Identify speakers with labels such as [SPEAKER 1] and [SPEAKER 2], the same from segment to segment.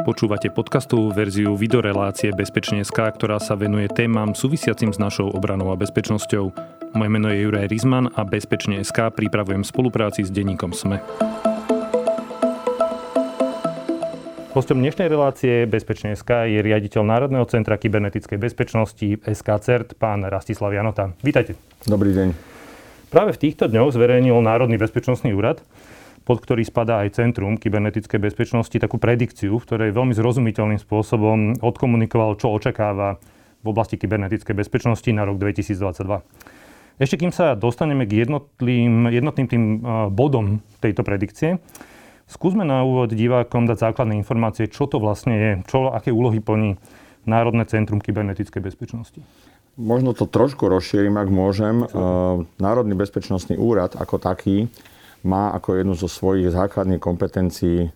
[SPEAKER 1] Počúvate podcastovú verziu videorelácie Bezpečne.sk, ktorá sa venuje témam súvisiacim s našou obranou a bezpečnosťou. Moje meno je Juraj Rizman a Bezpečne.sk pripravujem v spolupráci s denníkom SME. Hostom dnešnej relácie Bezpečne.sk je riaditeľ Národného centra kybernetickej bezpečnosti SK CERT, pán Rastislav Janota. Vítajte.
[SPEAKER 2] Dobrý deň.
[SPEAKER 1] Práve v týchto dňoch zverejnil Národný bezpečnostný úrad pod ktorý spadá aj Centrum kybernetickej bezpečnosti, takú predikciu, v ktorej veľmi zrozumiteľným spôsobom odkomunikoval, čo očakáva v oblasti kybernetickej bezpečnosti na rok 2022. Ešte kým sa dostaneme k jednotným, jednotným tým bodom tejto predikcie, skúsme na úvod divákom dať základné informácie, čo to vlastne je, čo, aké úlohy plní Národné centrum kybernetickej bezpečnosti.
[SPEAKER 2] Možno to trošku rozšírim, ak môžem. Národný bezpečnostný úrad ako taký má ako jednu zo svojich základných kompetencií e,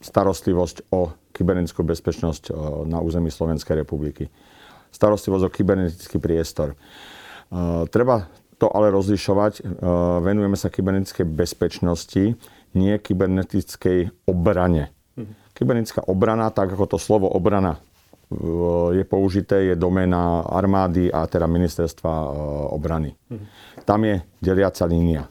[SPEAKER 2] starostlivosť o kybernetickú bezpečnosť e, na území Slovenskej republiky. Starostlivosť o kybernetický priestor. E, treba to ale rozlišovať. Venujeme sa kybernetickej bezpečnosti, nie kybernetickej obrane. Mhm. Kybernetická obrana, tak ako to slovo obrana je použité, je doména armády a teda ministerstva obrany. Mhm. Tam je deliaca línia.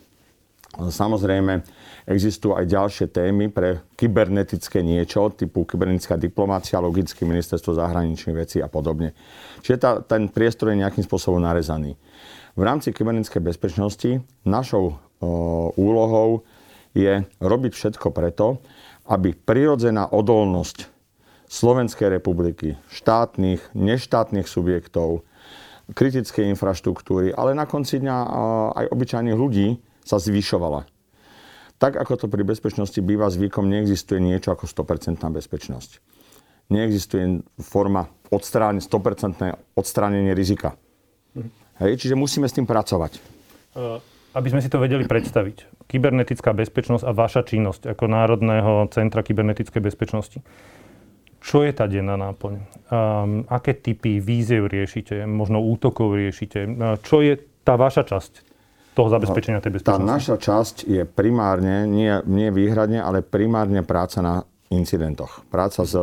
[SPEAKER 2] Samozrejme, existujú aj ďalšie témy pre kybernetické niečo, typu kybernetická diplomácia, logicky ministerstvo zahraničných vecí a podobne. Čiže tá, ten priestor je nejakým spôsobom narezaný. V rámci kybernetickej bezpečnosti našou o, úlohou je robiť všetko preto, aby prirodzená odolnosť Slovenskej republiky, štátnych, neštátnych subjektov, kritickej infraštruktúry, ale na konci dňa aj obyčajných ľudí sa zvyšovala. Tak ako to pri bezpečnosti býva zvykom, neexistuje niečo ako 100% bezpečnosť. Neexistuje forma odstránenie, 100% odstránenie rizika. Hej, čiže musíme s tým pracovať.
[SPEAKER 1] Aby sme si to vedeli predstaviť, kybernetická bezpečnosť a vaša činnosť ako Národného centra kybernetickej bezpečnosti. Čo je tá denná náplň? Um, aké typy víziev riešite? Možno útokov riešite? Čo je tá vaša časť toho zabezpečenia tej bezpečnosti?
[SPEAKER 2] Tá naša časť je primárne, nie, nie výhradne, ale primárne práca na incidentoch. Práca s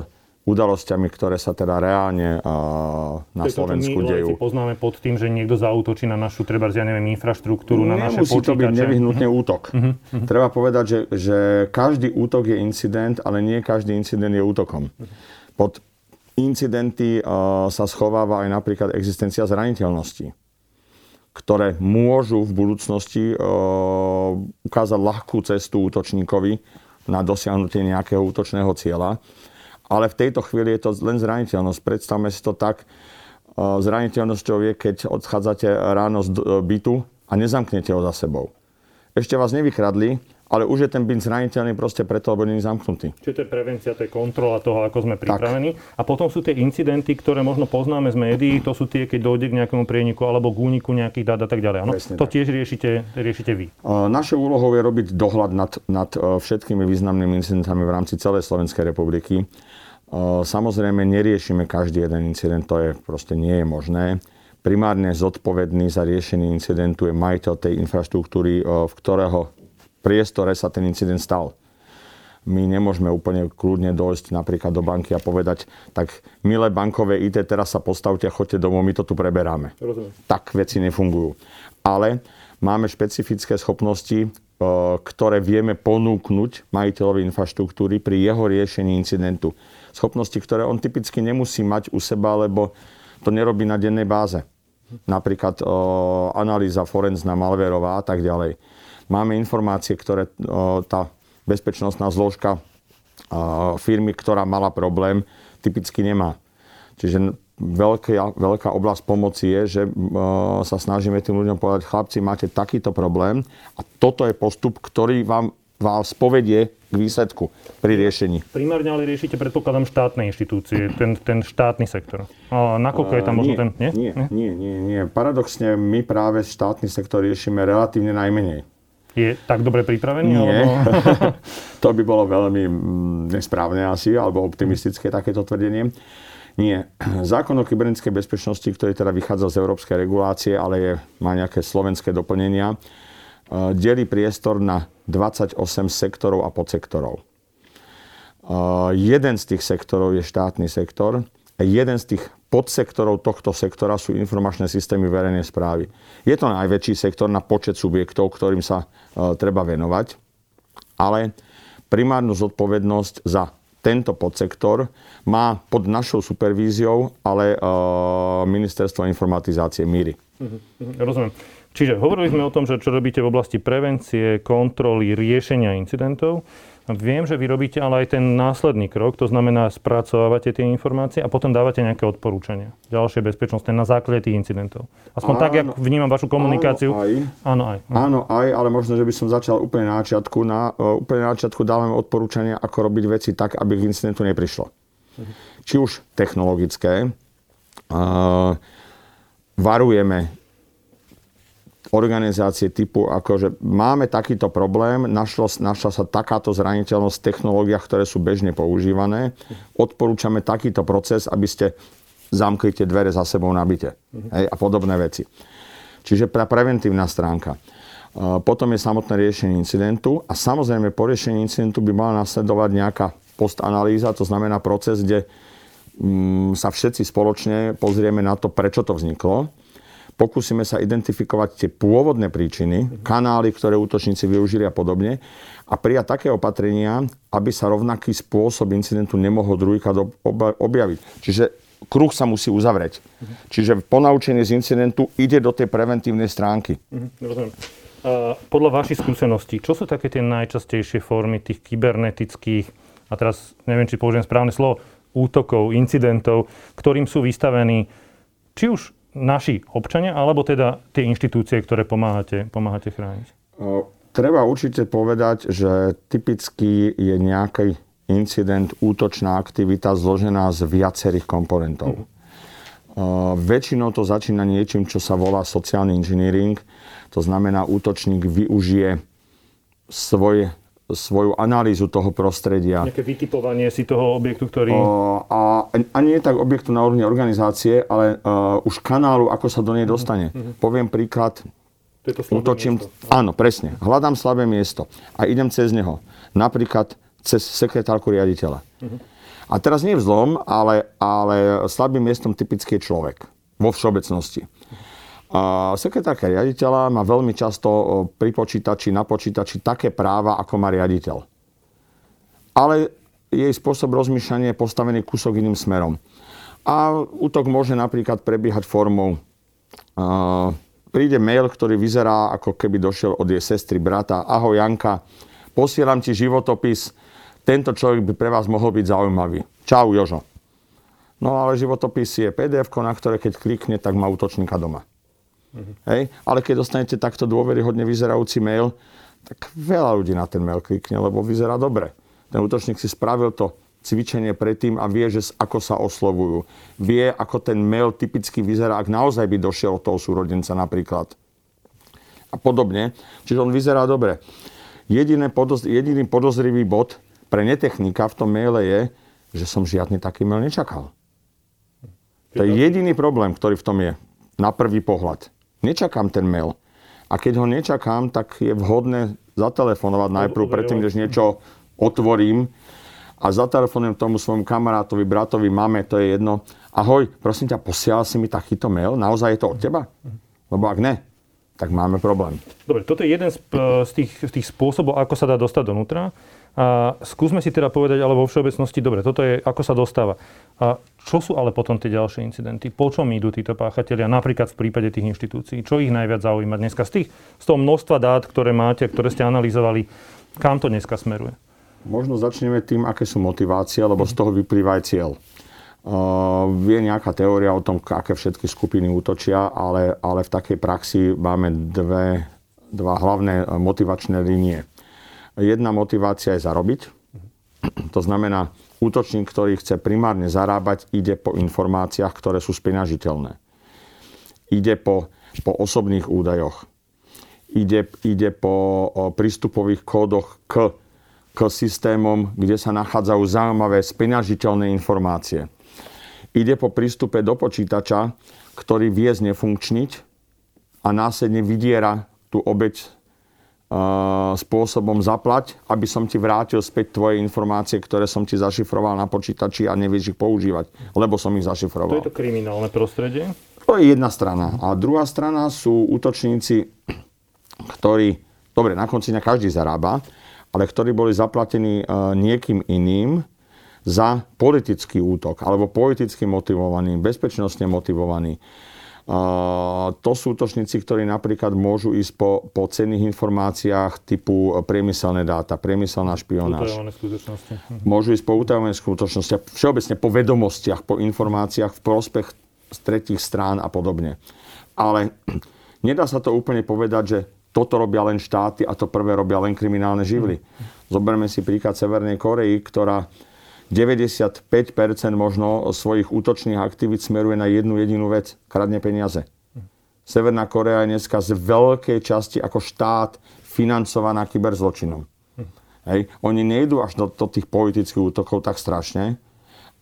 [SPEAKER 2] udalosťami, ktoré sa teda reálne uh, na to, Slovensku
[SPEAKER 1] my
[SPEAKER 2] dejú.
[SPEAKER 1] poznáme pod tým, že niekto zautočí na našu, treba, ja neviem, infraštruktúru, na naše
[SPEAKER 2] počítače. to byť nevyhnutne uh-huh. útok. Uh-huh. Uh-huh. Treba povedať, že, že každý útok je incident, ale nie každý incident je útokom. Pod incidenty uh, sa schováva aj napríklad existencia zraniteľnosti ktoré môžu v budúcnosti e, ukázať ľahkú cestu útočníkovi na dosiahnutie nejakého útočného cieľa. Ale v tejto chvíli je to len zraniteľnosť. Predstavme si to tak, e, zraniteľnosťou je, keď odchádzate ráno z bytu a nezamknete ho za sebou. Ešte vás nevykradli, ale už je ten byt zraniteľný proste preto, lebo nie je zamknutý.
[SPEAKER 1] Čiže to je prevencia, to je kontrola toho, ako sme pripravení. Tak. A potom sú tie incidenty, ktoré možno poznáme z médií, to sú tie, keď dojde k nejakému prieniku alebo k úniku nejakých dát a tak ďalej. Ano? to tak. tiež riešite, riešite vy.
[SPEAKER 2] Našou úlohou je robiť dohľad nad, nad e, všetkými významnými incidentami v rámci celej Slovenskej republiky. E, samozrejme, neriešime každý jeden incident, to je proste nie je možné primárne zodpovedný za riešenie incidentu je majiteľ tej infraštruktúry, e, v ktorého priestore sa ten incident stal. My nemôžeme úplne kľudne dojsť napríklad do banky a povedať, tak milé bankové IT, teraz sa postavte a choďte domov, my to tu preberáme. Rozumiem. Tak veci nefungujú. Ale máme špecifické schopnosti, e, ktoré vieme ponúknuť majiteľovi infraštruktúry pri jeho riešení incidentu. Schopnosti, ktoré on typicky nemusí mať u seba, lebo to nerobí na dennej báze. Napríklad e, analýza forenzná, malverová a tak ďalej máme informácie, ktoré tá bezpečnostná zložka firmy, ktorá mala problém, typicky nemá. Čiže veľká, veľká oblasť pomoci je, že sa snažíme tým ľuďom povedať, chlapci, máte takýto problém a toto je postup, ktorý vám vás povedie k výsledku pri riešení.
[SPEAKER 1] Primárne ale riešite, predpokladám, štátne inštitúcie, ten, ten štátny sektor. A nakoľko je tam možno
[SPEAKER 2] nie,
[SPEAKER 1] ten...
[SPEAKER 2] Nie? Nie, nie, nie, nie. Paradoxne, my práve štátny sektor riešime relatívne najmenej
[SPEAKER 1] je tak dobre pripravený?
[SPEAKER 2] Nie. Alebo... to by bolo veľmi mm, nesprávne asi, alebo optimistické takéto tvrdenie. Nie. Zákon o kybernetickej bezpečnosti, ktorý teda vychádza z európskej regulácie, ale je, má nejaké slovenské doplnenia, e, delí priestor na 28 sektorov a podsektorov. jeden z tých sektorov je štátny sektor jeden z tých podsektorov tohto sektora sú informačné systémy verejnej správy. Je to najväčší sektor na počet subjektov, ktorým sa treba venovať, ale primárnu zodpovednosť za tento podsektor má pod našou supervíziou ale ministerstvo informatizácie míry.
[SPEAKER 1] Mhm, mhm, rozumiem. Čiže hovorili sme o tom, že čo robíte v oblasti prevencie, kontroly, riešenia incidentov. Viem, že vy robíte ale aj ten následný krok, to znamená spracovávate tie informácie a potom dávate nejaké odporúčania. Ďalšie bezpečnostné na základe tých incidentov. Aspoň áno, tak, jak vnímam vašu komunikáciu.
[SPEAKER 2] Áno, aj.
[SPEAKER 1] Áno, aj.
[SPEAKER 2] Áno, aj, ale možno, že by som začal úplne na začiatku. Na, uh, úplne na začiatku dávame odporúčania, ako robiť veci tak, aby k incidentu neprišlo. Uh-huh. Či už technologické, uh, varujeme organizácie typu, akože máme takýto problém, našlo, našla sa takáto zraniteľnosť v technológiách, ktoré sú bežne používané, odporúčame takýto proces, aby ste zamkli tie dvere za sebou na byte hej, a podobné veci. Čiže pre preventívna stránka. Potom je samotné riešenie incidentu a samozrejme po riešení incidentu by mala nasledovať nejaká postanalýza, to znamená proces, kde mm, sa všetci spoločne pozrieme na to, prečo to vzniklo pokúsime sa identifikovať tie pôvodné príčiny, kanály, ktoré útočníci využili a podobne a prijať také opatrenia, aby sa rovnaký spôsob incidentu nemohol druhýkrát objaviť. Čiže kruh sa musí uzavrieť. Čiže ponaučenie z incidentu ide do tej preventívnej stránky.
[SPEAKER 1] rozumiem. podľa vašich skúseností, čo sú také tie najčastejšie formy tých kybernetických, a teraz neviem, či použijem správne slovo, útokov, incidentov, ktorým sú vystavení či už naši občania, alebo teda tie inštitúcie, ktoré pomáhate, pomáhate chrániť?
[SPEAKER 2] Treba určite povedať, že typicky je nejaký incident, útočná aktivita zložená z viacerých komponentov. Uh-huh. Uh, väčšinou to začína niečím, čo sa volá sociálny engineering. To znamená, útočník využije svoj svoju analýzu toho prostredia.
[SPEAKER 1] Nejaké vytipovanie si toho objektu, ktorý...
[SPEAKER 2] a, a nie tak objektu na úrovni organizácie, ale uh, už kanálu, ako sa do nej dostane. Uh-huh. Poviem príklad.
[SPEAKER 1] To je to útočím, miesto.
[SPEAKER 2] Áno, presne. Hľadám slabé miesto a idem cez neho. Napríklad cez sekretárku riaditeľa. Uh-huh. A teraz nie vzlom, ale, ale slabým miestom typický človek. Vo všeobecnosti. A sekretárka riaditeľa má veľmi často pri počítači, na počítači také práva, ako má riaditeľ. Ale jej spôsob rozmýšľania je postavený kúsok iným smerom. A útok môže napríklad prebiehať formou uh, príde mail, ktorý vyzerá, ako keby došiel od jej sestry, brata. Ahoj Janka, posielam ti životopis. Tento človek by pre vás mohol byť zaujímavý. Čau Jožo. No ale životopis je pdf na ktoré keď klikne, tak má útočníka doma. Uh-huh. Hej? Ale keď dostanete takto dôveryhodne vyzerajúci mail, tak veľa ľudí na ten mail klikne, lebo vyzerá dobre. Ten útočník si spravil to cvičenie predtým a vie, že ako sa oslovujú. Vie, ako ten mail typicky vyzerá, ak naozaj by došiel od toho súrodenca napríklad. A podobne. Čiže on vyzerá dobre. Jediné podoz, jediný podozrivý bod pre netechnika v tom maile je, že som žiadny taký mail nečakal. To je jediný problém, ktorý v tom je. Na prvý pohľad nečakám ten mail. A keď ho nečakám, tak je vhodné zatelefonovať najprv predtým, než niečo otvorím a zatelefonujem tomu svojmu kamarátovi, bratovi, mame, to je jedno. Ahoj, prosím ťa, posielal si mi takýto mail? Naozaj je to od teba? Lebo ak ne, tak máme problém.
[SPEAKER 1] Dobre, toto je jeden z, z, tých, z tých spôsobov, ako sa dá dostať donútra. A skúsme si teda povedať, ale vo všeobecnosti, dobre, toto je, ako sa dostáva. A čo sú ale potom tie ďalšie incidenty? Po čom idú títo páchatelia, napríklad v prípade tých inštitúcií? Čo ich najviac zaujíma dneska? Z, tých, z toho množstva dát, ktoré máte, ktoré ste analyzovali, kam to dneska smeruje?
[SPEAKER 2] Možno začneme tým, aké sú motivácie, lebo z toho vyplýva aj cieľ. Uh, vie nejaká teória o tom, aké všetky skupiny útočia, ale, ale v takej praxi máme dve, dva hlavné motivačné línie. Jedna motivácia je zarobiť. To znamená, útočník, ktorý chce primárne zarábať, ide po informáciách, ktoré sú spinažiteľné. Ide po, po osobných údajoch. Ide, ide po prístupových kódoch k, k systémom, kde sa nachádzajú zaujímavé spinažiteľné informácie. Ide po prístupe do počítača, ktorý vie znefunkčniť a následne vydiera tú obeď spôsobom zaplať, aby som ti vrátil späť tvoje informácie, ktoré som ti zašifroval na počítači a nevieš ich používať, lebo som ich zašifroval.
[SPEAKER 1] To je to kriminálne prostredie?
[SPEAKER 2] To je jedna strana. A druhá strana sú útočníci, ktorí, dobre, na konci na každý zarába, ale ktorí boli zaplatení uh, niekým iným za politický útok, alebo politicky motivovaný, bezpečnostne motivovaný to sú útočníci, ktorí napríklad môžu ísť po, po cenných informáciách typu priemyselné dáta, priemyselná špionáž. Môžu ísť po utajované skutočnosti, všeobecne po vedomostiach, po informáciách v prospech z tretich strán a podobne. Ale nedá sa to úplne povedať, že toto robia len štáty a to prvé robia len kriminálne živly. Mhm. Zoberme si príklad Severnej Korei, ktorá 95% možno svojich útočných aktivít smeruje na jednu jedinú vec. Kradne peniaze. Severná Korea je dneska z veľkej časti ako štát financovaná kyberzločinom. Hej. Oni nejdú až do, do tých politických útokov tak strašne,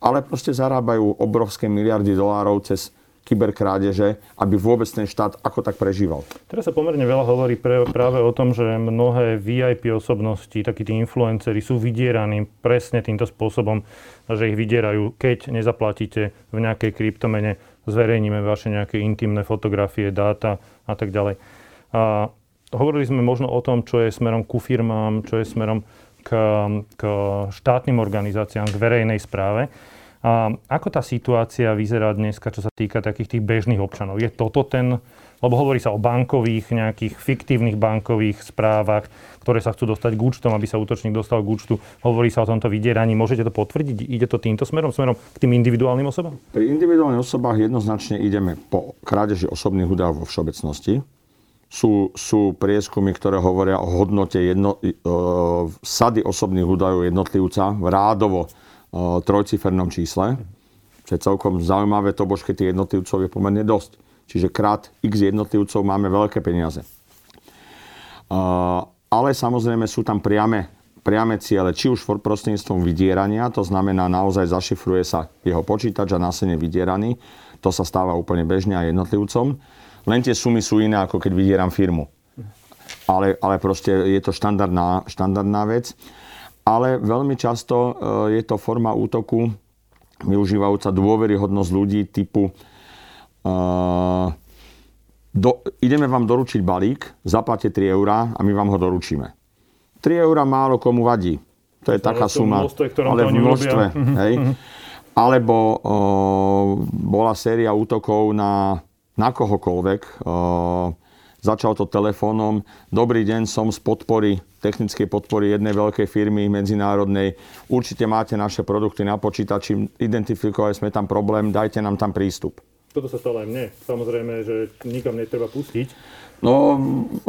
[SPEAKER 2] ale proste zarábajú obrovské miliardy dolárov cez kyberkrádeže, aby vôbec ten štát ako tak prežíval.
[SPEAKER 1] Teraz sa pomerne veľa hovorí pre, práve o tom, že mnohé VIP osobnosti, takí tí influenceri sú vydieraní presne týmto spôsobom, že ich vydierajú, keď nezaplatíte v nejakej kryptomene, zverejníme vaše nejaké intimné fotografie, dáta a tak ďalej. A hovorili sme možno o tom, čo je smerom ku firmám, čo je smerom k, k štátnym organizáciám, k verejnej správe. A ako tá situácia vyzerá dneska, čo sa týka takých tých bežných občanov? Je toto ten, lebo hovorí sa o bankových, nejakých fiktívnych bankových správach, ktoré sa chcú dostať k účtom, aby sa útočník dostal k účtu. Hovorí sa o tomto vydieraní. Môžete to potvrdiť? Ide to týmto smerom, smerom k tým individuálnym osobám?
[SPEAKER 2] Pri individuálnych osobách jednoznačne ideme po krádeži osobných údajov vo všeobecnosti. Sú, sú prieskumy, ktoré hovoria o hodnote jedno, e, sady osobných údajov jednotlivca rádovo trojcifernom čísle, čo je celkom zaujímavé, to božke tých jednotlivcov je pomerne dosť. Čiže krát x jednotlivcov máme veľké peniaze. Ale samozrejme sú tam priame, priame ciele, či už prostredníctvom vydierania, to znamená naozaj zašifruje sa jeho počítač a následne vydieraný. To sa stáva úplne bežne aj jednotlivcom. Len tie sumy sú iné, ako keď vydieram firmu. Ale, ale proste je to štandardná, štandardná vec ale veľmi často e, je to forma útoku využívajúca dôveryhodnosť ľudí typu uh, do, ideme vám doručiť balík, zaplate 3 eurá a my vám ho doručíme. 3 eurá málo komu vadí. To je ale taká suma.
[SPEAKER 1] Množstve, ale v množstve.
[SPEAKER 2] Hej. Alebo uh, bola séria útokov na, na kohokoľvek. Uh, Začal to telefónom. Dobrý deň, som z podpory, technickej podpory jednej veľkej firmy medzinárodnej. Určite máte naše produkty na počítači, identifikovali sme tam problém, dajte nám tam prístup.
[SPEAKER 1] Toto sa stalo aj mne. Samozrejme, že nikam netreba pustiť.
[SPEAKER 2] No,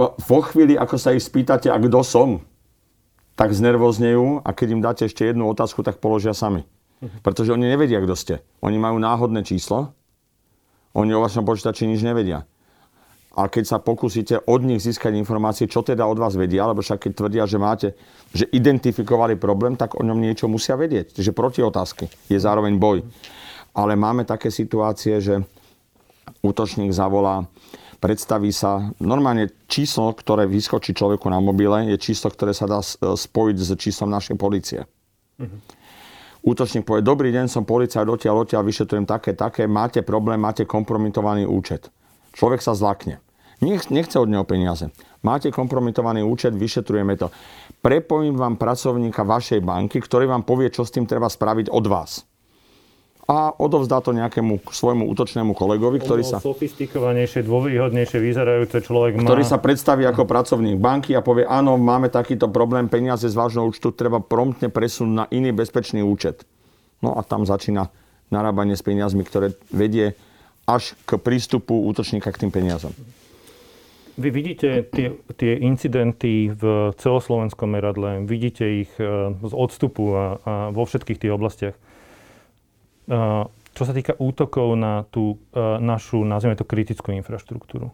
[SPEAKER 2] vo chvíli, ako sa ich spýtate, a kto som, tak znervoznejú a keď im dáte ešte jednu otázku, tak položia sami. Mhm. Pretože oni nevedia, kto ste. Oni majú náhodné číslo, oni o vašom počítači nič nevedia a keď sa pokúsite od nich získať informácie, čo teda od vás vedia, lebo však keď tvrdia, že máte, že identifikovali problém, tak o ňom niečo musia vedieť. Čiže proti otázky je zároveň boj. Ale máme také situácie, že útočník zavolá, predstaví sa, normálne číslo, ktoré vyskočí človeku na mobile, je číslo, ktoré sa dá spojiť s číslom našej policie. Mm-hmm. Útočník povie, dobrý deň, som policajt, odtiaľ, odtiaľ, vyšetrujem také, také, máte problém, máte kompromitovaný účet. Človek sa zlakne. Nechce od neho peniaze. Máte kompromitovaný účet, vyšetrujeme to. Prepojím vám pracovníka vašej banky, ktorý vám povie, čo s tým treba spraviť od vás. A odovzdá to nejakému svojmu útočnému kolegovi, ktorý sa...
[SPEAKER 1] sofistikovanejšie, dôveryhodnejšie vyzerajúce človek má...
[SPEAKER 2] Ktorý sa predstaví ako pracovník banky a povie, áno, máme takýto problém, peniaze z vášho účtu treba promptne presunúť na iný bezpečný účet. No a tam začína narábanie s peniazmi, ktoré vedie až k prístupu útočníka k tým peniazom.
[SPEAKER 1] Vy vidíte tie, tie incidenty v celoslovenskom meradle, vidíte ich e, z odstupu a, a vo všetkých tých oblastiach. E, čo sa týka útokov na tú e, našu, nazvime to, kritickú infraštruktúru.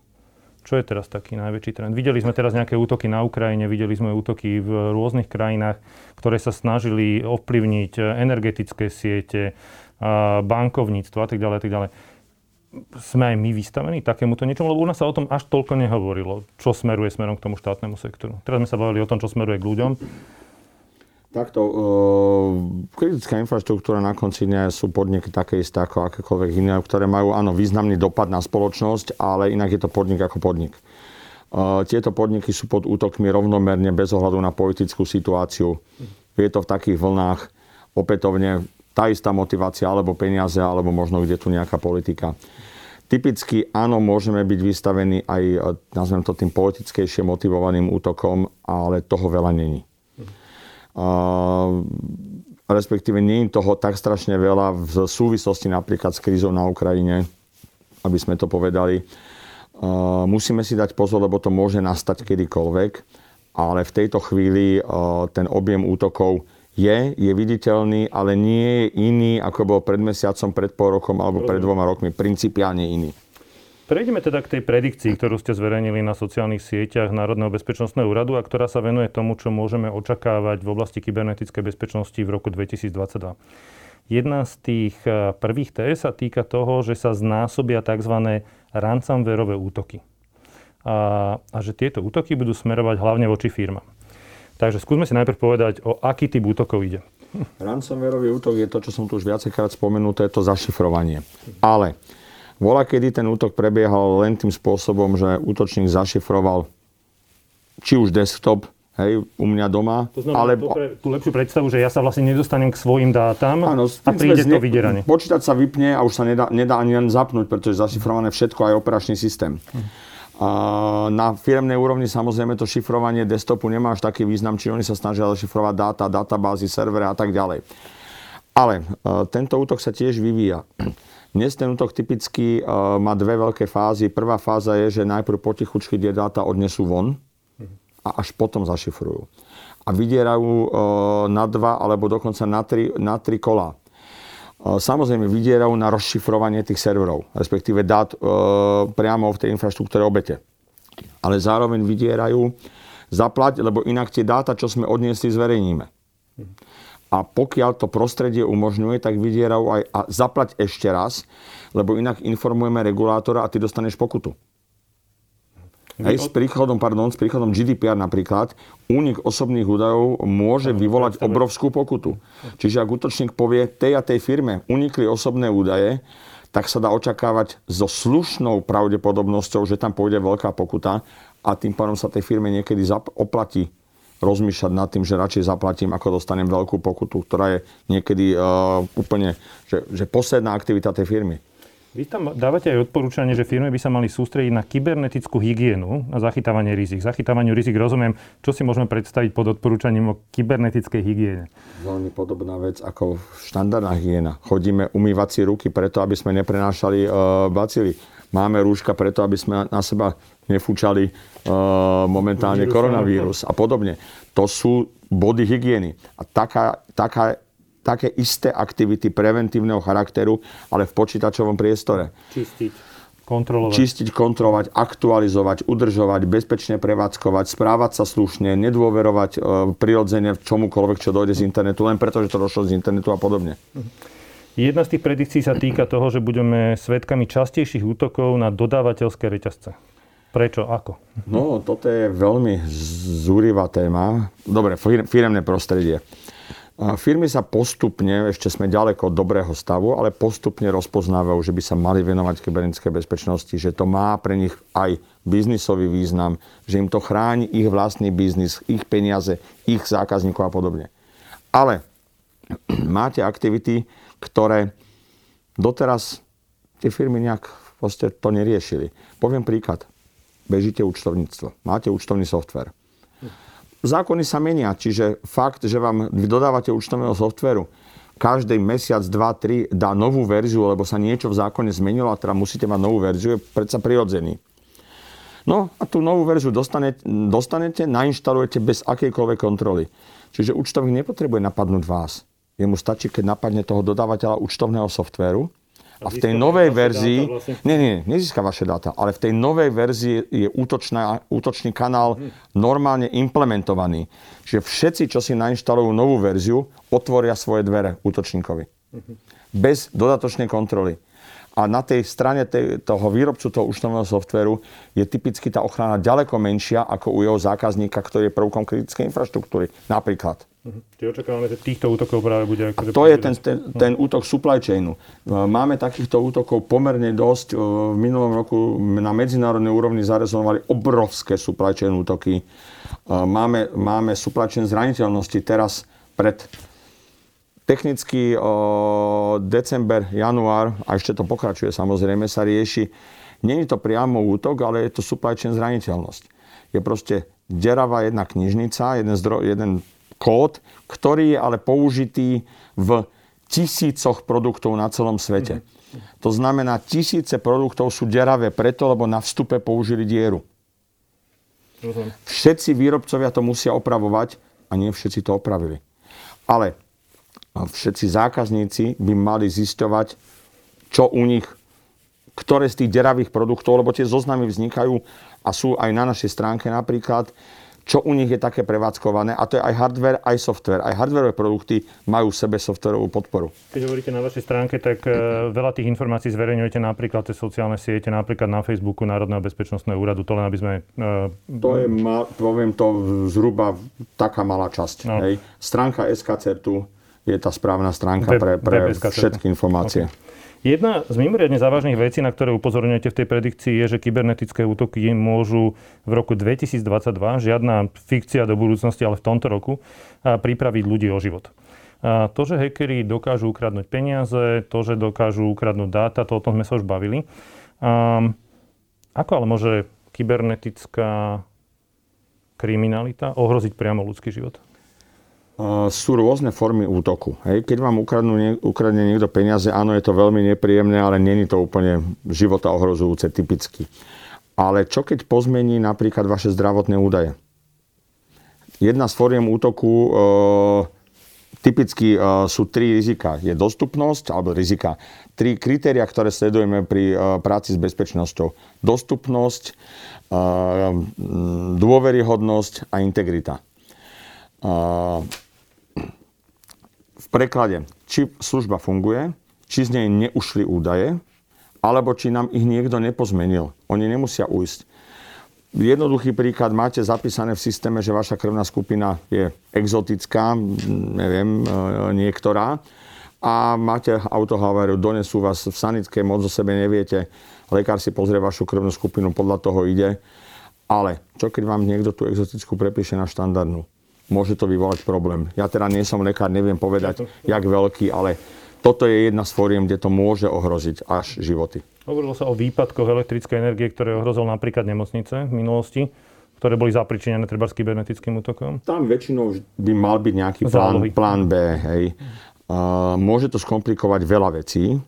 [SPEAKER 1] Čo je teraz taký najväčší trend? Videli sme teraz nejaké útoky na Ukrajine, videli sme útoky v rôznych krajinách, ktoré sa snažili ovplyvniť energetické siete, bankovníctvo a tak ďalej, a tak ďalej sme aj my vystavení takémuto niečomu, lebo u nás sa o tom až toľko nehovorilo, čo smeruje smerom k tomu štátnemu sektoru. Teraz sme sa bavili o tom, čo smeruje k ľuďom.
[SPEAKER 2] Takto, uh, kritická infraštruktúra na konci dňa sú podniky také isté ako akékoľvek iné, ktoré majú áno, významný dopad na spoločnosť, ale inak je to podnik ako podnik. Uh, tieto podniky sú pod útokmi rovnomerne bez ohľadu na politickú situáciu. Je to v takých vlnách opätovne tá istá motivácia, alebo peniaze, alebo možno kde tu nejaká politika. Typicky áno, môžeme byť vystavení aj, e, nazvem to tým politickejšie motivovaným útokom, ale toho veľa není. Uh, respektíve nie je toho tak strašne veľa v súvislosti napríklad s krízou na Ukrajine, aby sme to povedali. Uh, musíme si dať pozor, lebo to môže nastať kedykoľvek, ale v tejto chvíli uh, ten objem útokov je, je viditeľný, ale nie je iný, ako bol pred mesiacom, pred pol rokom alebo pred dvoma rokmi. Principiálne iný.
[SPEAKER 1] Prejdeme teda k tej predikcii, ktorú ste zverejnili na sociálnych sieťach Národného bezpečnostného úradu a ktorá sa venuje tomu, čo môžeme očakávať v oblasti kybernetickej bezpečnosti v roku 2022. Jedna z tých eh, prvých TS sa týka toho, že sa znásobia tzv. ransomwareové útoky. A, a že tieto útoky budú smerovať hlavne voči firmám. Takže skúsme si najprv povedať, o aký typ útokov ide.
[SPEAKER 2] Ransomwareový útok je to, čo som tu už viacejkrát spomenul, to je to zašifrovanie. Ale vola, kedy ten útok prebiehal len tým spôsobom, že útočník zašifroval či už desktop, hej, u mňa doma.
[SPEAKER 1] To znamená ale... pre, tú lepšiu predstavu, že ja sa vlastne nedostanem k svojim dátam Áno, a príde to vydieranie.
[SPEAKER 2] Počítač sa vypne a už sa nedá, nedá ani len zapnúť, pretože je zašifrované všetko, aj operačný systém. Hm. Na firmnej úrovni samozrejme to šifrovanie desktopu nemá až taký význam, či oni sa snažia zašifrovať dáta, databázy, servery a tak ďalej. Ale e, tento útok sa tiež vyvíja. Dnes ten útok typicky e, má dve veľké fázy. Prvá fáza je, že najprv potichučky tie dáta odnesú von a až potom zašifrujú. A vydierajú e, na dva alebo dokonca na tri, na tri kola samozrejme vydierajú na rozšifrovanie tých serverov, respektíve dát priamo v tej infraštruktúre obete. Ale zároveň vydierajú zaplať, lebo inak tie dáta, čo sme odniesli, zverejníme. A pokiaľ to prostredie umožňuje, tak vydierajú aj a zaplať ešte raz, lebo inak informujeme regulátora a ty dostaneš pokutu. Hej, s príchodom, pardon, s príchodom GDPR napríklad, únik osobných údajov môže vyvolať obrovskú pokutu. Čiže ak útočník povie tej a tej firme unikli osobné údaje, tak sa dá očakávať so slušnou pravdepodobnosťou, že tam pôjde veľká pokuta a tým pádom sa tej firme niekedy oplatí rozmýšľať nad tým, že radšej zaplatím, ako dostanem veľkú pokutu, ktorá je niekedy uh, úplne, že, že posledná aktivita tej firmy.
[SPEAKER 1] Vy tam dávate aj odporúčanie, že firmy by sa mali sústrediť na kybernetickú hygienu a zachytávanie rizik. Zachytávaniu rizik rozumiem, čo si môžeme predstaviť pod odporúčaním o kybernetickej hygiene.
[SPEAKER 2] Veľmi podobná vec ako štandardná hygiena. Chodíme umývať si ruky preto, aby sme neprenášali uh, bacily. Máme rúška preto, aby sme na seba nefúčali uh, momentálne koronavírus a podobne. To sú body hygieny. A taká, taká také isté aktivity preventívneho charakteru, ale v počítačovom priestore.
[SPEAKER 1] Čistiť, kontrolovať.
[SPEAKER 2] Čistiť, kontrolovať, aktualizovať, udržovať, bezpečne prevádzkovať, správať sa slušne, nedôverovať e, prirodzene čomukoľvek, čo dojde z internetu, len preto, že to došlo z internetu a podobne.
[SPEAKER 1] Jedna z tých predikcií sa týka toho, že budeme svedkami častejších útokov na dodávateľské reťazce. Prečo? Ako?
[SPEAKER 2] No, toto je veľmi zúrivá téma. Dobre, firemné prostredie. Firmy sa postupne, ešte sme ďaleko od dobrého stavu, ale postupne rozpoznávajú, že by sa mali venovať kybernetickej bezpečnosti, že to má pre nich aj biznisový význam, že im to chráni ich vlastný biznis, ich peniaze, ich zákazníkov a podobne. Ale máte aktivity, ktoré doteraz tie firmy nejak proste to neriešili. Poviem príklad. Bežíte účtovníctvo. Máte účtovný software zákony sa menia, čiže fakt, že vám dodávate účtovného softveru, každý mesiac, dva, tri dá novú verziu, lebo sa niečo v zákone zmenilo a teda musíte mať novú verziu, je predsa prirodzený. No a tú novú verziu dostanete, dostanete nainštalujete bez akejkoľvek kontroly. Čiže účtovník nepotrebuje napadnúť vás. Jemu stačí, keď napadne toho dodávateľa účtovného softvéru a v tej novej verzii... Vlastne? Nie, nie, nezíska vaše dáta, ale v tej novej verzii je útočná, útočný kanál hmm. normálne implementovaný. Čiže všetci, čo si nainštalujú novú verziu, otvoria svoje dvere útočníkovi. Hmm. Bez dodatočnej kontroly. A na tej strane tej, toho výrobcu toho účtovného softveru je typicky tá ochrana ďaleko menšia ako u jeho zákazníka, ktorý je prvkom kritickej infraštruktúry. Napríklad.
[SPEAKER 1] Uh-huh. Čiže očakávame, že týchto útokov práve bude...
[SPEAKER 2] Ako to je ten, ten, ten útok supply chainu. Máme takýchto útokov pomerne dosť. V minulom roku na medzinárodnej úrovni zarezonovali obrovské supply chain útoky. Máme, máme supply chain zraniteľnosti. Teraz pred Technicky december, január, a ešte to pokračuje samozrejme, sa rieši. Není to priamo útok, ale je to supply chain zraniteľnosť. Je proste deravá jedna knižnica, jeden, zdro, jeden kód, ktorý je ale použitý v tisícoch produktov na celom svete. To znamená, tisíce produktov sú deravé preto, lebo na vstupe použili dieru. Všetci výrobcovia to musia opravovať a nie všetci to opravili. Ale všetci zákazníci by mali zisťovať, čo u nich, ktoré z tých deravých produktov, lebo tie zoznamy vznikajú a sú aj na našej stránke napríklad, čo u nich je také prevádzkované. A to je aj hardware, aj software. Aj hardwareové produkty majú v sebe softwarovú podporu.
[SPEAKER 1] Keď hovoríte na vašej stránke, tak uh, veľa tých informácií zverejňujete napríklad cez sociálne siete, napríklad na Facebooku Národného bezpečnostného úradu. To len aby sme... Uh,
[SPEAKER 2] to je, ma, poviem to, zhruba taká malá časť. No. Hej. Stránka SKCertu je tá správna stránka pre, pre všetky informácie. Okay.
[SPEAKER 1] Jedna z mimoriadne závažných vecí, na ktoré upozorňujete v tej predikcii, je, že kybernetické útoky môžu v roku 2022, žiadna fikcia do budúcnosti, ale v tomto roku, pripraviť ľudí o život. A to, že hackeri dokážu ukradnúť peniaze, to, že dokážu ukradnúť dáta, to o tom sme sa už bavili. A ako ale môže kybernetická kriminalita ohroziť priamo ľudský život?
[SPEAKER 2] Sú rôzne formy útoku. Hej. Keď vám ukradnú, ukradne niekto peniaze, áno, je to veľmi nepríjemné, ale není to úplne života ohrozujúce typicky. Ale čo keď pozmení napríklad vaše zdravotné údaje? Jedna z foriem útoku e, typicky e, sú tri rizika. Je dostupnosť, alebo rizika. Tri kritéria, ktoré sledujeme pri e, práci s bezpečnosťou. Dostupnosť, e, dôveryhodnosť a integrita. V preklade, či služba funguje, či z nej neušli údaje, alebo či nám ich niekto nepozmenil. Oni nemusia ujsť. Jednoduchý príklad, máte zapísané v systéme, že vaša krvná skupina je exotická, neviem, e, niektorá, a máte autohavériu, donesú vás v sanitke, moc o sebe neviete, lekár si pozrie vašu krvnú skupinu, podľa toho ide. Ale čo keď vám niekto tú exotickú prepíše na štandardnú? Môže to vyvolať problém. Ja teda nie som lekár, neviem povedať, jak veľký, ale toto je jedna z fóriem, kde to môže ohroziť až životy.
[SPEAKER 1] Hovorilo sa o výpadkoch elektrickej energie, ktoré ohrozil napríklad nemocnice v minulosti, ktoré boli zapričinené treba s kybernetickým útokom?
[SPEAKER 2] Tam väčšinou by mal byť nejaký plán, plán B. Hej. Uh, môže to skomplikovať veľa vecí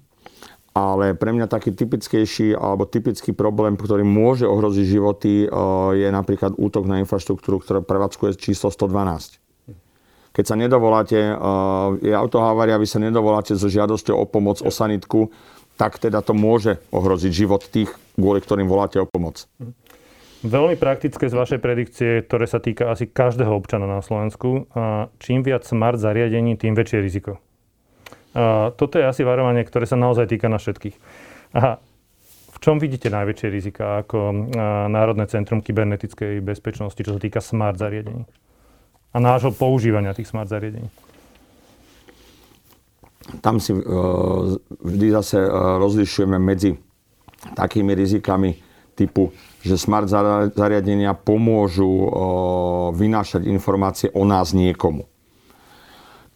[SPEAKER 2] ale pre mňa taký typickejší alebo typický problém, ktorý môže ohroziť životy, eh, je napríklad útok na infraštruktúru, ktorá prevádzkuje číslo 112. Keď sa nedovoláte, eh, je autohavária, vy sa nedovoláte so žiadosťou o pomoc, o sanitku, tak teda to môže ohroziť život tých, kvôli ktorým voláte o pomoc.
[SPEAKER 1] Veľmi praktické z vašej predikcie, ktoré sa týka asi každého občana na Slovensku. Čím viac smart zariadení, tým väčšie riziko toto je asi varovanie, ktoré sa naozaj týka na všetkých. Aha, v čom vidíte najväčšie rizika ako Národné centrum kybernetickej bezpečnosti, čo sa týka smart zariadení? A nášho používania tých smart zariadení?
[SPEAKER 2] Tam si uh, vždy zase uh, rozlišujeme medzi takými rizikami typu, že smart zariadenia pomôžu uh, vynášať informácie o nás niekomu.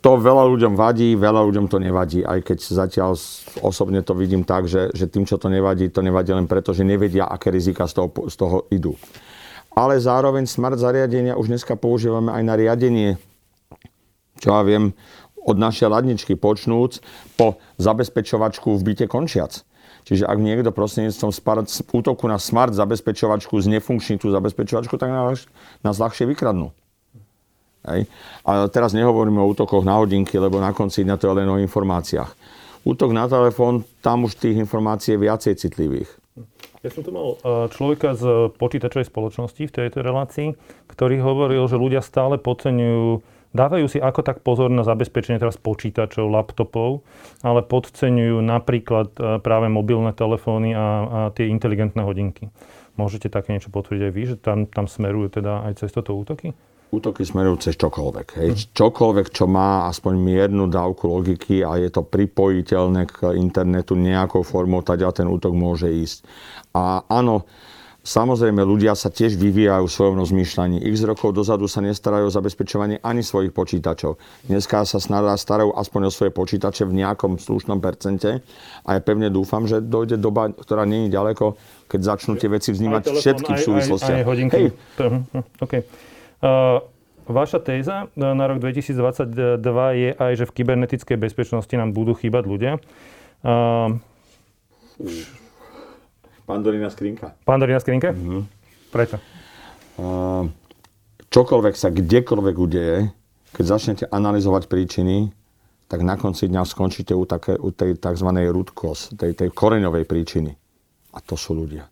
[SPEAKER 2] To veľa ľuďom vadí, veľa ľuďom to nevadí, aj keď zatiaľ osobne to vidím tak, že, že tým, čo to nevadí, to nevadí len preto, že nevedia, aké rizika z toho, z toho idú. Ale zároveň smart zariadenia už dneska používame aj na riadenie, čo ja viem, od našej ladničky počnúc po zabezpečovačku v byte končiac. Čiže ak niekto prostredníctvom útoku na smart zabezpečovačku znefunkční tú zabezpečovačku, tak nás, nás ľahšie vykradnú. Hej. A teraz nehovoríme o útokoch na hodinky, lebo na konci dňa to je len o informáciách. Útok na telefón, tam už tých informácií je viacej citlivých.
[SPEAKER 1] Ja som tu mal e, človeka z počítačovej spoločnosti v tejto relácii, ktorý hovoril, že ľudia stále podceňujú dávajú si ako tak pozor na zabezpečenie teraz počítačov, laptopov, ale podceňujú napríklad e, práve mobilné telefóny a, a tie inteligentné hodinky. Môžete také niečo potvrdiť aj vy, že tam, tam smerujú teda aj cez toto útoky?
[SPEAKER 2] Útoky smerujú cez čokoľvek. Hej. Mm. Čokoľvek, čo má aspoň miernu dávku logiky a je to pripojiteľné k internetu nejakou formou, tak ten útok môže ísť. A áno, Samozrejme, ľudia sa tiež vyvíjajú v svojom rozmýšľaní. X rokov dozadu sa nestarajú o zabezpečovanie ani svojich počítačov. Dneska sa starajú aspoň o svoje počítače v nejakom slušnom percente a ja pevne dúfam, že dojde doba, ktorá je ďaleko, keď začnú tie veci vnímať všetky v súvislosti.
[SPEAKER 1] Aj, aj, aj Hej. Hm, hm, okay. Uh, vaša téza na rok 2022 je aj, že v kybernetickej bezpečnosti nám budú chýbať ľudia. Uh,
[SPEAKER 2] Pandorína skrinka.
[SPEAKER 1] Pandorína skrinka? Mm-hmm. Prečo?
[SPEAKER 2] Uh, čokoľvek sa kdekoľvek udeje, keď začnete analyzovať príčiny, tak na konci dňa skončíte u, také, u tej tzv. root cause, tej, tej koreňovej príčiny. A to sú ľudia.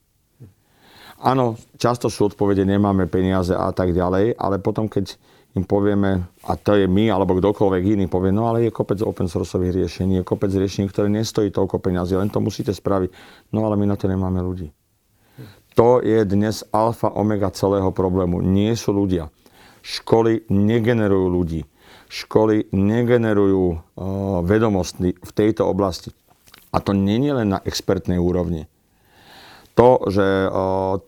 [SPEAKER 2] Áno, často sú odpovede, nemáme peniaze a tak ďalej, ale potom, keď im povieme, a to je my alebo kdokoľvek iný, povie, no ale je kopec open sourceových riešení, je kopec riešení, ktoré nestojí toľko peniazy, len to musíte spraviť. No ale my na to nemáme ľudí. To je dnes alfa omega celého problému. Nie sú ľudia. Školy negenerujú ľudí. Školy negenerujú uh, vedomosti v tejto oblasti. A to nie je len na expertnej úrovni. To, že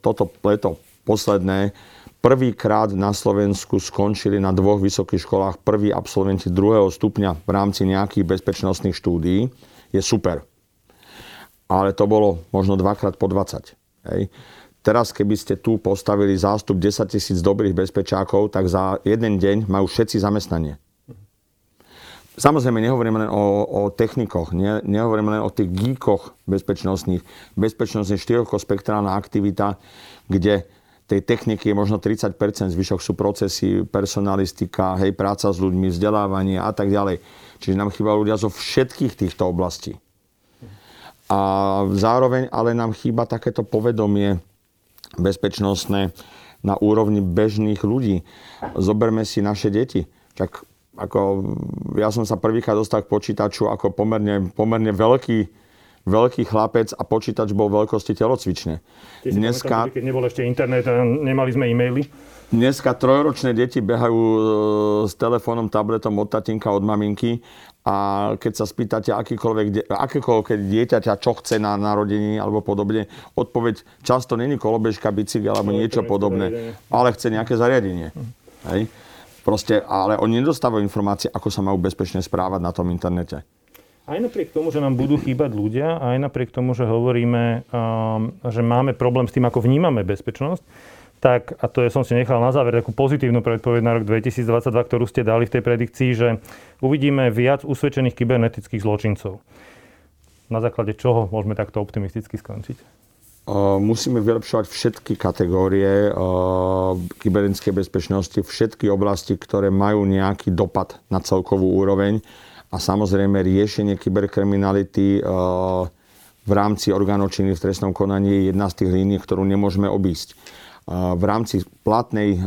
[SPEAKER 2] toto leto posledné Prvýkrát na Slovensku skončili na dvoch vysokých školách prví absolventi druhého stupňa v rámci nejakých bezpečnostných štúdií. Je super. Ale to bolo možno dvakrát po 20. Hej. Teraz, keby ste tu postavili zástup 10 tisíc dobrých bezpečákov, tak za jeden deň majú všetci zamestnanie. Samozrejme, nehovoríme len o, o technikoch, ne, nehovoríme len o tých geekoch bezpečnostných. Bezpečnosť je širokospektrálna aktivita, kde tej techniky je možno 30%, zvyšok sú procesy, personalistika, hej, práca s ľuďmi, vzdelávanie a tak ďalej. Čiže nám chýba ľudia zo všetkých týchto oblastí. A zároveň ale nám chýba takéto povedomie bezpečnostné na úrovni bežných ľudí. Zoberme si naše deti. Tak ako, ja som sa prvýkrát dostal k počítaču ako pomerne, pomerne veľký veľký chlapec a počítač bol veľkosti telocvične.
[SPEAKER 1] Dneska, keď nebol ešte internet a nemali sme e-maily?
[SPEAKER 2] Dneska trojročné deti behajú e, s telefónom, tabletom od tatinka, od maminky a keď sa spýtate akýkoľvek, akékoľvek dieťaťa, čo chce na narodení alebo podobne, odpoveď často není kolobežka, bicykel alebo niečo podobné, ale chce nejaké zariadenie. Hej? Proste, ale oni nedostávajú informácie, ako sa majú bezpečne správať na tom internete.
[SPEAKER 1] Aj napriek tomu, že nám budú chýbať ľudia, aj napriek tomu, že hovoríme, um, že máme problém s tým, ako vnímame bezpečnosť, tak, a to je, som si nechal na záver takú pozitívnu predpoveď na rok 2022, ktorú ste dali v tej predikcii, že uvidíme viac usvedčených kybernetických zločincov. Na základe čoho môžeme takto optimisticky skončiť?
[SPEAKER 2] Musíme vylepšovať všetky kategórie kybernetickej bezpečnosti, všetky oblasti, ktoré majú nejaký dopad na celkovú úroveň a samozrejme riešenie kyberkriminality eh, v rámci orgánov činných v trestnom konaní je jedna z tých línií, ktorú nemôžeme obísť. V rámci platnej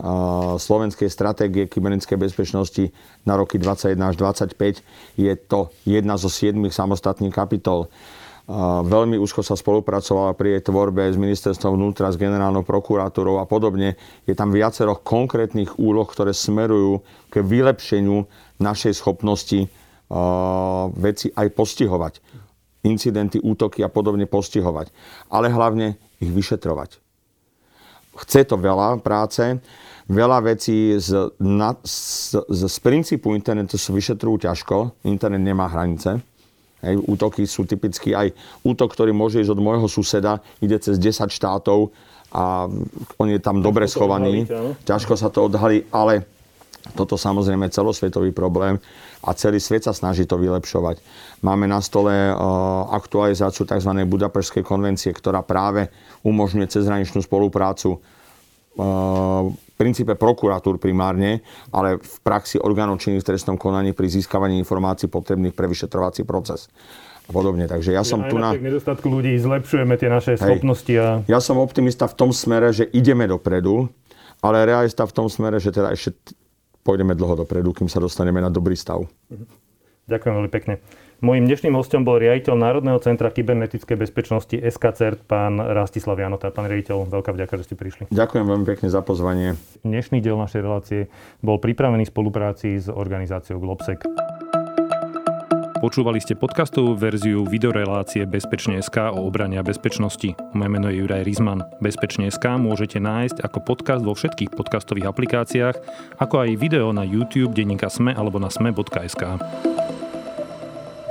[SPEAKER 2] slovenskej stratégie kybernetickej bezpečnosti na roky 2021 až 2025 je to jedna zo siedmých samostatných kapitol. Veľmi úzko sa spolupracovala pri jej tvorbe s ministerstvom vnútra, s generálnou prokuratúrou a podobne. Je tam viacero konkrétnych úloh, ktoré smerujú k vylepšeniu našej schopnosti veci aj postihovať. Incidenty, útoky a podobne postihovať. Ale hlavne ich vyšetrovať. Chce to veľa práce, veľa vecí z, na, z, z, z princípu internetu sa vyšetrujú ťažko. Internet nemá hranice. Hej, útoky sú typicky aj útok, ktorý môže ísť od môjho suseda, ide cez 10 štátov a on je tam dobre schovaný. Ťažko sa to odhalí, ale toto samozrejme je celosvetový problém a celý svet sa snaží to vylepšovať. Máme na stole uh, aktualizáciu tzv. Budapešskej konvencie, ktorá práve umožňuje cezhraničnú spoluprácu v princípe prokuratúr primárne, ale v praxi orgánov činných v trestnom konaní pri získavaní informácií potrebných pre vyšetrovací proces a podobne. Takže ja som
[SPEAKER 1] tu na... nedostatku ľudí zlepšujeme tie naše Hej. schopnosti. A...
[SPEAKER 2] Ja som optimista v tom smere, že ideme dopredu, ale realista v tom smere, že teda ešte pôjdeme dlho dopredu, kým sa dostaneme na dobrý stav.
[SPEAKER 1] Ďakujem veľmi pekne. Mojím dnešným hostom bol riaditeľ Národného centra kybernetickej bezpečnosti SKCERT, pán Rastislav Janota. Pán riaditeľ, veľká vďaka, že ste prišli.
[SPEAKER 2] Ďakujem veľmi pekne za pozvanie.
[SPEAKER 1] Dnešný diel našej relácie bol pripravený v spolupráci s organizáciou Globsec. Počúvali ste podcastovú verziu videorelácie Bezpečne.sk o obrane a bezpečnosti. Moje meno je Juraj Rizman. Bezpečne.sk môžete nájsť ako podcast vo všetkých podcastových aplikáciách, ako aj video na YouTube, denníka Sme alebo na sme.sk.